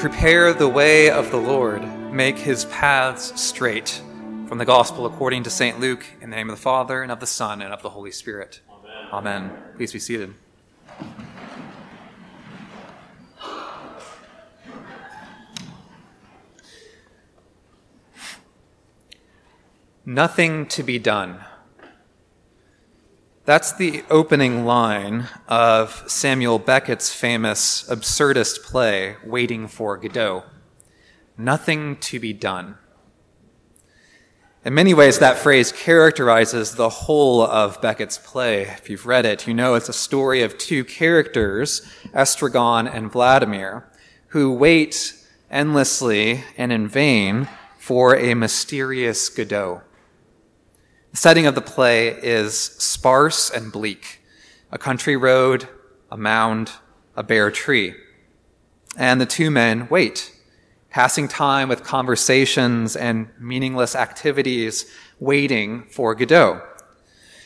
Prepare the way of the Lord, make his paths straight. From the Gospel according to St. Luke, in the name of the Father, and of the Son, and of the Holy Spirit. Amen. Amen. Please be seated. Nothing to be done. That's the opening line of Samuel Beckett's famous absurdist play, Waiting for Godot. Nothing to be done. In many ways, that phrase characterizes the whole of Beckett's play. If you've read it, you know it's a story of two characters, Estragon and Vladimir, who wait endlessly and in vain for a mysterious Godot. The setting of the play is sparse and bleak a country road, a mound, a bare tree. And the two men wait, passing time with conversations and meaningless activities, waiting for Godot.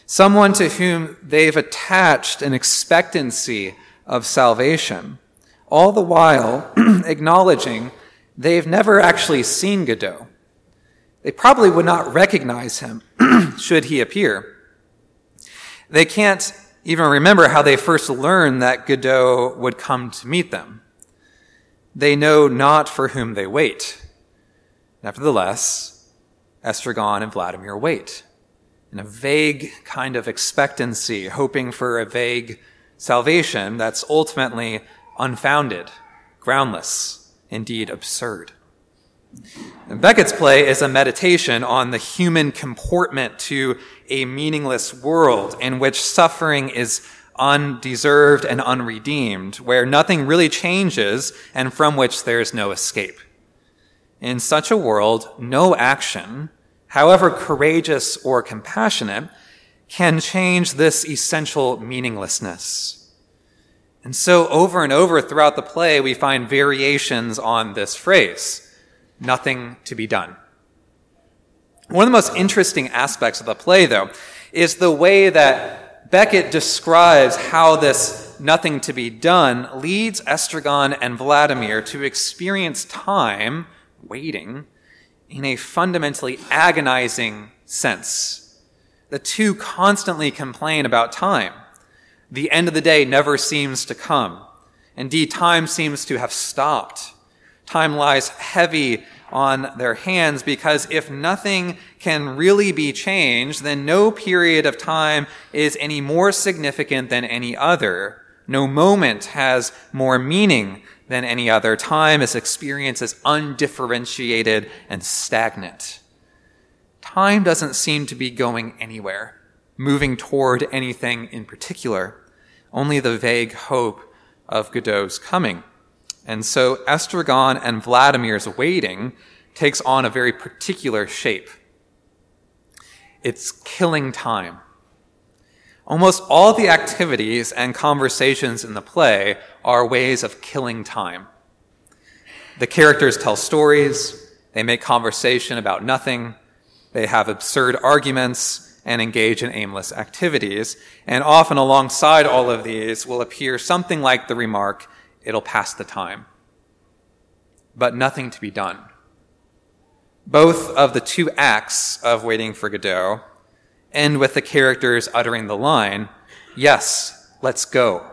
Someone to whom they've attached an expectancy of salvation, all the while acknowledging they've never actually seen Godot. They probably would not recognize him should he appear. They can't even remember how they first learned that Godot would come to meet them. They know not for whom they wait. Nevertheless, Estragon and Vladimir wait in a vague kind of expectancy, hoping for a vague salvation that's ultimately unfounded, groundless, indeed absurd. And Beckett's play is a meditation on the human comportment to a meaningless world in which suffering is undeserved and unredeemed, where nothing really changes and from which there is no escape. In such a world, no action, however courageous or compassionate, can change this essential meaninglessness. And so over and over throughout the play, we find variations on this phrase nothing to be done. One of the most interesting aspects of the play, though, is the way that Beckett describes how this nothing to be done leads Estragon and Vladimir to experience time, waiting, in a fundamentally agonizing sense. The two constantly complain about time. The end of the day never seems to come. Indeed, time seems to have stopped. Time lies heavy on their hands because if nothing can really be changed, then no period of time is any more significant than any other. No moment has more meaning than any other. Time is experienced as undifferentiated and stagnant. Time doesn't seem to be going anywhere, moving toward anything in particular, only the vague hope of Godot's coming. And so Estragon and Vladimir's waiting takes on a very particular shape. It's killing time. Almost all the activities and conversations in the play are ways of killing time. The characters tell stories, they make conversation about nothing, they have absurd arguments, and engage in aimless activities. And often alongside all of these will appear something like the remark, it'll pass the time. But nothing to be done. Both of the two acts of Waiting for Godot end with the characters uttering the line, Yes, let's go,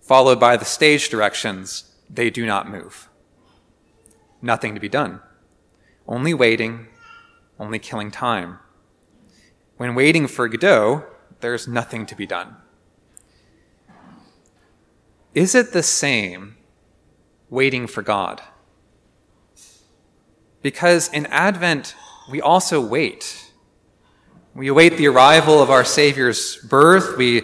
followed by the stage directions, They do not move. Nothing to be done. Only waiting, only killing time. When waiting for Godot, there's nothing to be done. Is it the same waiting for God? Because in Advent, we also wait. We await the arrival of our Savior's birth. We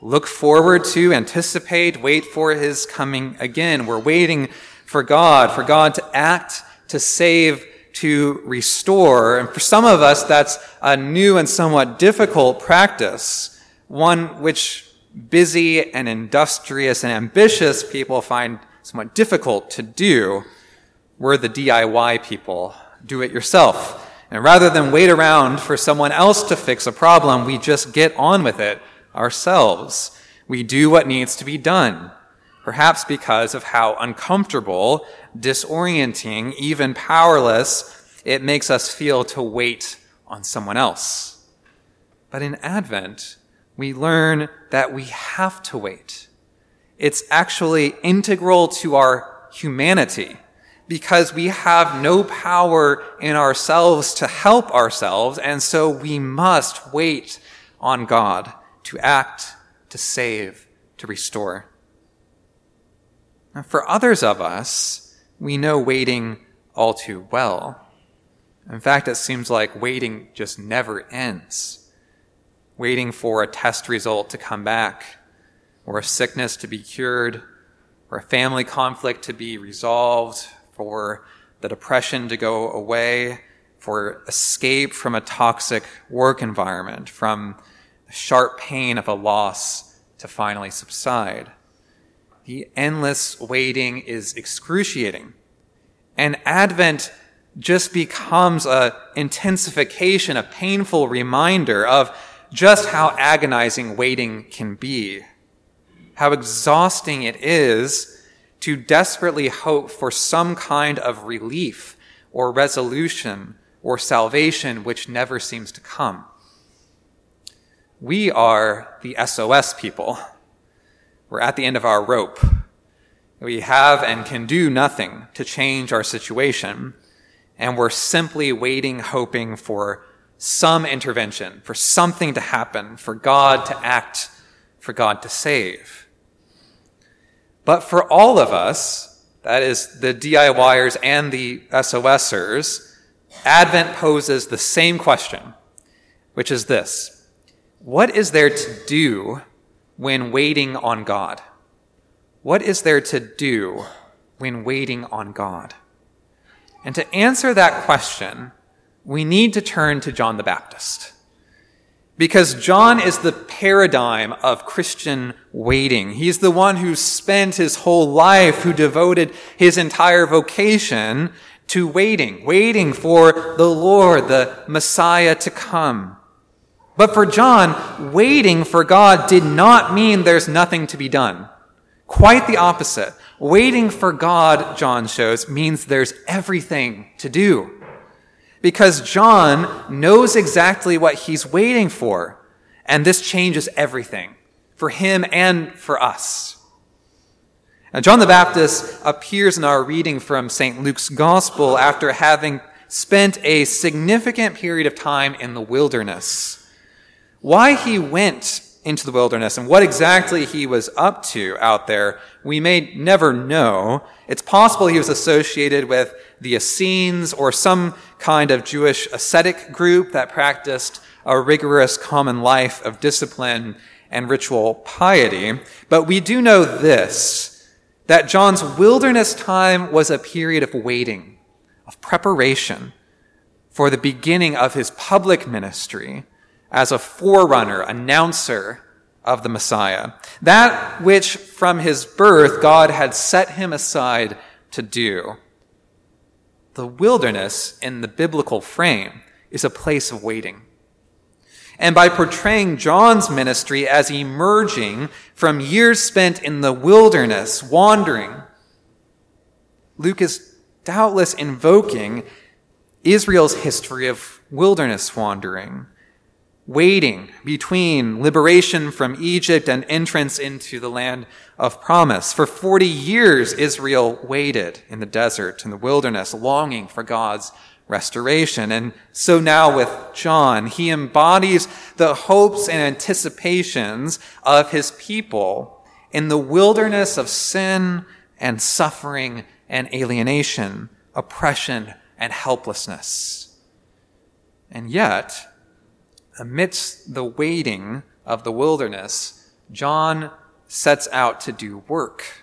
look forward to, anticipate, wait for his coming again. We're waiting for God, for God to act, to save, to restore. And for some of us, that's a new and somewhat difficult practice, one which busy and industrious and ambitious people find somewhat difficult to do. We're the DIY people. Do it yourself. And rather than wait around for someone else to fix a problem, we just get on with it ourselves. We do what needs to be done. perhaps because of how uncomfortable, disorienting, even powerless it makes us feel to wait on someone else. But in Advent, we learn that we have to wait. It's actually integral to our humanity because we have no power in ourselves to help ourselves, and so we must wait on God to act, to save, to restore. For others of us, we know waiting all too well. In fact, it seems like waiting just never ends. Waiting for a test result to come back, or a sickness to be cured, or a family conflict to be resolved, for the depression to go away, for escape from a toxic work environment, from the sharp pain of a loss to finally subside. The endless waiting is excruciating. And Advent just becomes a intensification, a painful reminder of just how agonizing waiting can be. How exhausting it is to desperately hope for some kind of relief or resolution or salvation which never seems to come. We are the SOS people. We're at the end of our rope. We have and can do nothing to change our situation and we're simply waiting, hoping for some intervention, for something to happen, for God to act, for God to save. But for all of us, that is the DIYers and the SOSers, Advent poses the same question, which is this What is there to do when waiting on God? What is there to do when waiting on God? And to answer that question, we need to turn to John the Baptist. Because John is the paradigm of Christian waiting. He's the one who spent his whole life, who devoted his entire vocation to waiting, waiting for the Lord, the Messiah to come. But for John, waiting for God did not mean there's nothing to be done. Quite the opposite. Waiting for God, John shows, means there's everything to do. Because John knows exactly what he's waiting for. And this changes everything for him and for us. Now, John the Baptist appears in our reading from St. Luke's Gospel after having spent a significant period of time in the wilderness. Why he went into the wilderness and what exactly he was up to out there, we may never know. It's possible he was associated with the Essenes or some kind of Jewish ascetic group that practiced a rigorous common life of discipline and ritual piety. But we do know this, that John's wilderness time was a period of waiting, of preparation for the beginning of his public ministry as a forerunner, announcer of the Messiah. That which from his birth God had set him aside to do. The wilderness in the biblical frame is a place of waiting. And by portraying John's ministry as emerging from years spent in the wilderness, wandering, Luke is doubtless invoking Israel's history of wilderness wandering waiting between liberation from Egypt and entrance into the land of promise. For 40 years, Israel waited in the desert, in the wilderness, longing for God's restoration. And so now with John, he embodies the hopes and anticipations of his people in the wilderness of sin and suffering and alienation, oppression and helplessness. And yet, amidst the waiting of the wilderness, John sets out to do work.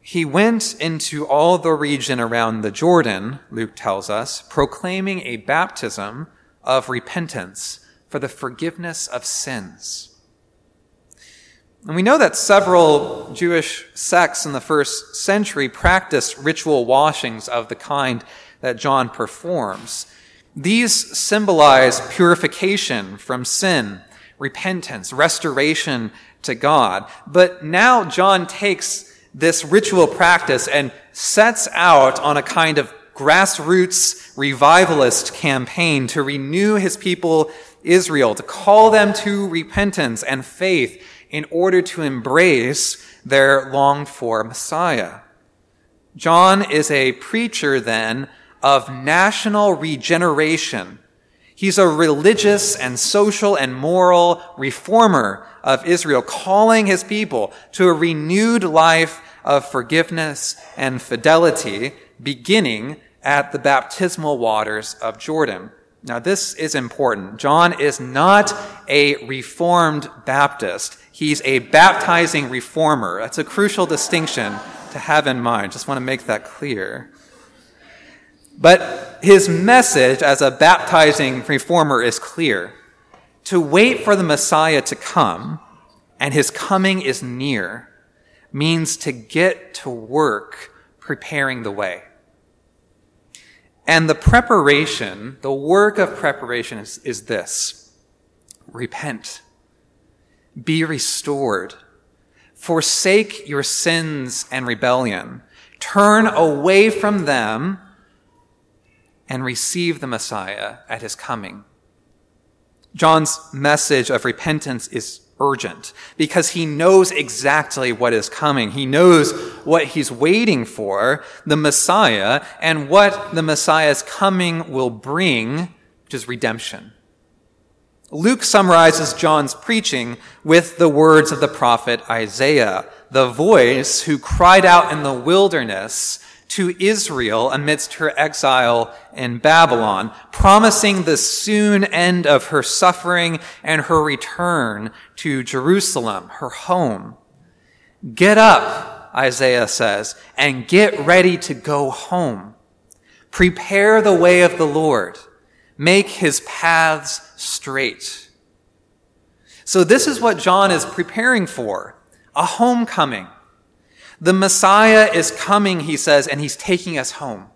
He went into all the region around the Jordan, Luke tells us, proclaiming a baptism of repentance for the forgiveness of sins. And we know that several Jewish sects in the first century practiced ritual washings of the kind that John performs. These symbolize purification from sin, repentance, restoration to God. But now John takes this ritual practice and sets out on a kind of grassroots revivalist campaign to renew his people Israel, to call them to repentance and faith in order to embrace their longed for Messiah. John is a preacher then of national regeneration. He's a religious and social and moral reformer of Israel, calling his people to a renewed life of forgiveness and fidelity, beginning at the baptismal waters of Jordan. Now, this is important. John is not a reformed Baptist. He's a baptizing reformer. That's a crucial distinction to have in mind. Just want to make that clear. But his message as a baptizing reformer is clear. To wait for the Messiah to come, and his coming is near, means to get to work preparing the way. And the preparation, the work of preparation is, is this repent, be restored, forsake your sins and rebellion, turn away from them, and receive the Messiah at his coming. John's message of repentance is urgent because he knows exactly what is coming. He knows what he's waiting for, the Messiah, and what the Messiah's coming will bring, which is redemption. Luke summarizes John's preaching with the words of the prophet Isaiah, the voice who cried out in the wilderness, to Israel amidst her exile in Babylon, promising the soon end of her suffering and her return to Jerusalem, her home. Get up, Isaiah says, and get ready to go home. Prepare the way of the Lord. Make his paths straight. So this is what John is preparing for. A homecoming the Messiah is coming, he says, and he's taking us home.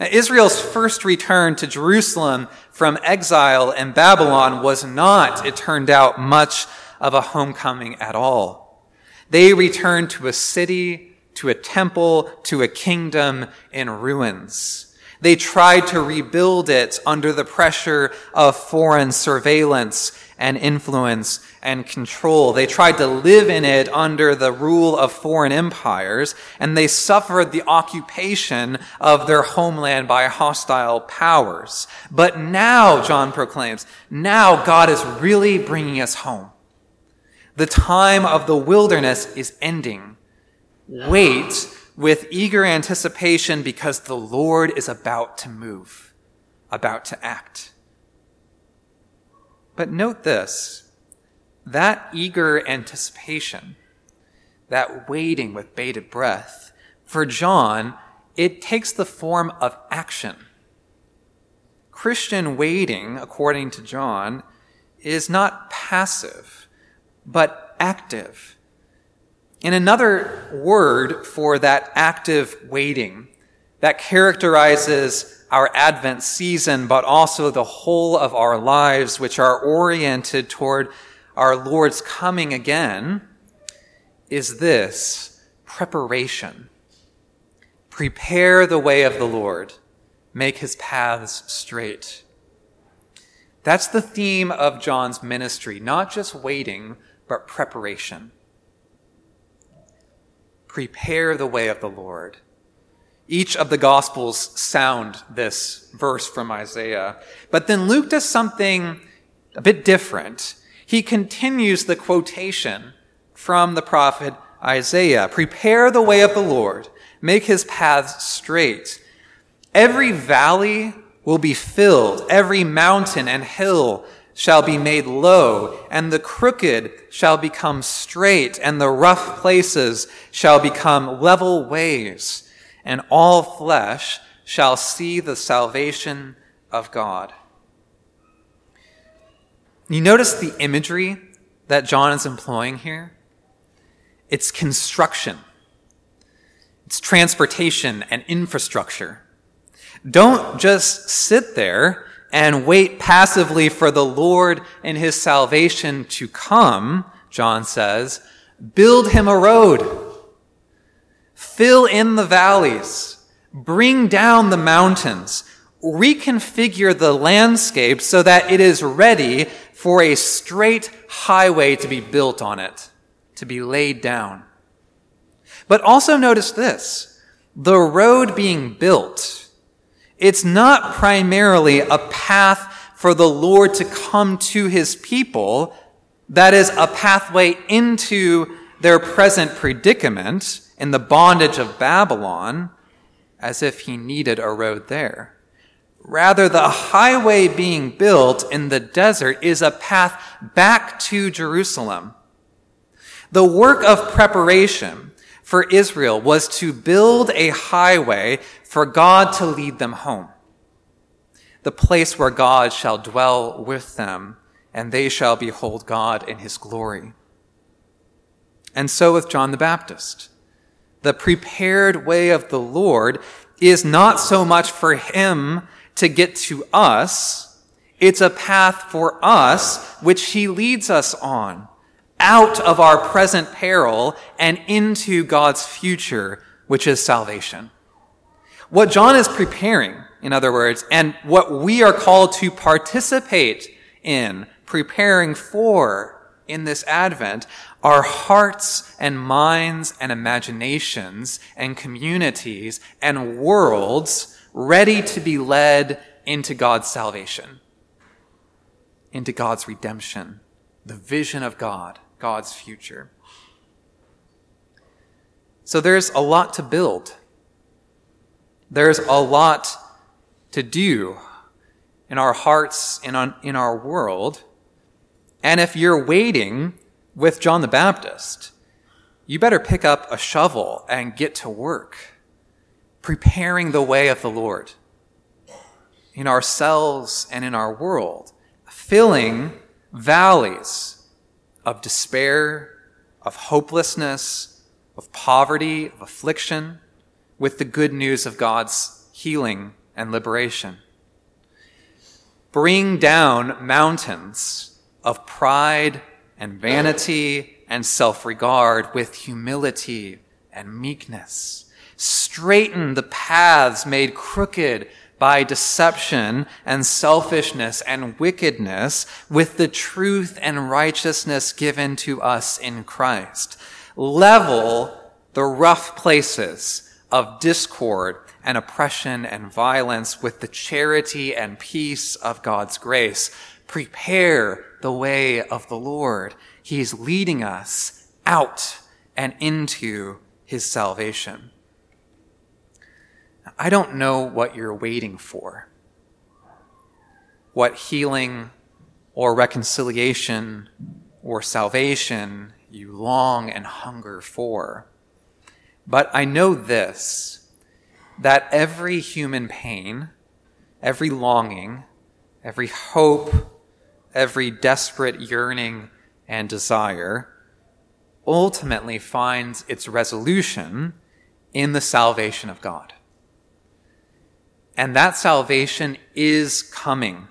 Israel's first return to Jerusalem from exile in Babylon was not, it turned out, much of a homecoming at all. They returned to a city, to a temple, to a kingdom in ruins. They tried to rebuild it under the pressure of foreign surveillance and influence and control. They tried to live in it under the rule of foreign empires, and they suffered the occupation of their homeland by hostile powers. But now, John proclaims, now God is really bringing us home. The time of the wilderness is ending. Wait with eager anticipation because the Lord is about to move, about to act. But note this that eager anticipation, that waiting with bated breath, for John, it takes the form of action. Christian waiting, according to John, is not passive, but active. In another word for that active waiting that characterizes our Advent season, but also the whole of our lives, which are oriented toward our Lord's coming again, is this preparation. Prepare the way of the Lord, make his paths straight. That's the theme of John's ministry, not just waiting, but preparation. Prepare the way of the Lord. Each of the Gospels sound this verse from Isaiah. But then Luke does something a bit different. He continues the quotation from the prophet Isaiah Prepare the way of the Lord, make his paths straight. Every valley will be filled, every mountain and hill shall be made low, and the crooked shall become straight, and the rough places shall become level ways and all flesh shall see the salvation of God. You notice the imagery that John is employing here? It's construction. It's transportation and infrastructure. Don't just sit there and wait passively for the Lord and his salvation to come, John says, build him a road. Fill in the valleys. Bring down the mountains. Reconfigure the landscape so that it is ready for a straight highway to be built on it, to be laid down. But also notice this. The road being built, it's not primarily a path for the Lord to come to his people. That is a pathway into their present predicament in the bondage of Babylon as if he needed a road there. Rather, the highway being built in the desert is a path back to Jerusalem. The work of preparation for Israel was to build a highway for God to lead them home. The place where God shall dwell with them, and they shall behold God in his glory. And so with John the Baptist. The prepared way of the Lord is not so much for him to get to us. It's a path for us which he leads us on out of our present peril and into God's future, which is salvation. What John is preparing, in other words, and what we are called to participate in, preparing for in this Advent, are hearts and minds and imaginations and communities and worlds ready to be led into God's salvation, into God's redemption, the vision of God, God's future. So there's a lot to build. There's a lot to do in our hearts and in our world. And if you're waiting with John the Baptist, you better pick up a shovel and get to work preparing the way of the Lord in ourselves and in our world, filling valleys of despair, of hopelessness, of poverty, of affliction, with the good news of God's healing and liberation. Bring down mountains of pride and vanity and self regard with humility and meekness straighten the paths made crooked by deception and selfishness and wickedness with the truth and righteousness given to us in Christ. Level the rough places of discord and oppression and violence with the charity and peace of God's grace. Prepare the way of the Lord. He's leading us out and into his salvation. I don't know what you're waiting for, what healing or reconciliation or salvation you long and hunger for. But I know this that every human pain, every longing, every hope, every desperate yearning and desire ultimately finds its resolution in the salvation of God. And that salvation is coming.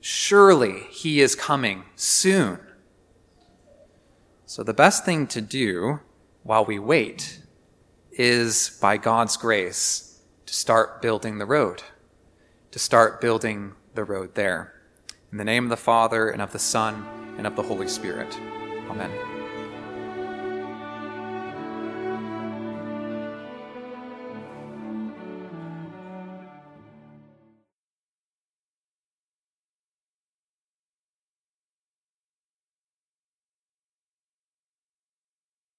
Surely he is coming soon. So the best thing to do while we wait is, by God's grace, to start building the road, to start building the road there. In the name of the Father, and of the Son, and of the Holy Spirit. Amen.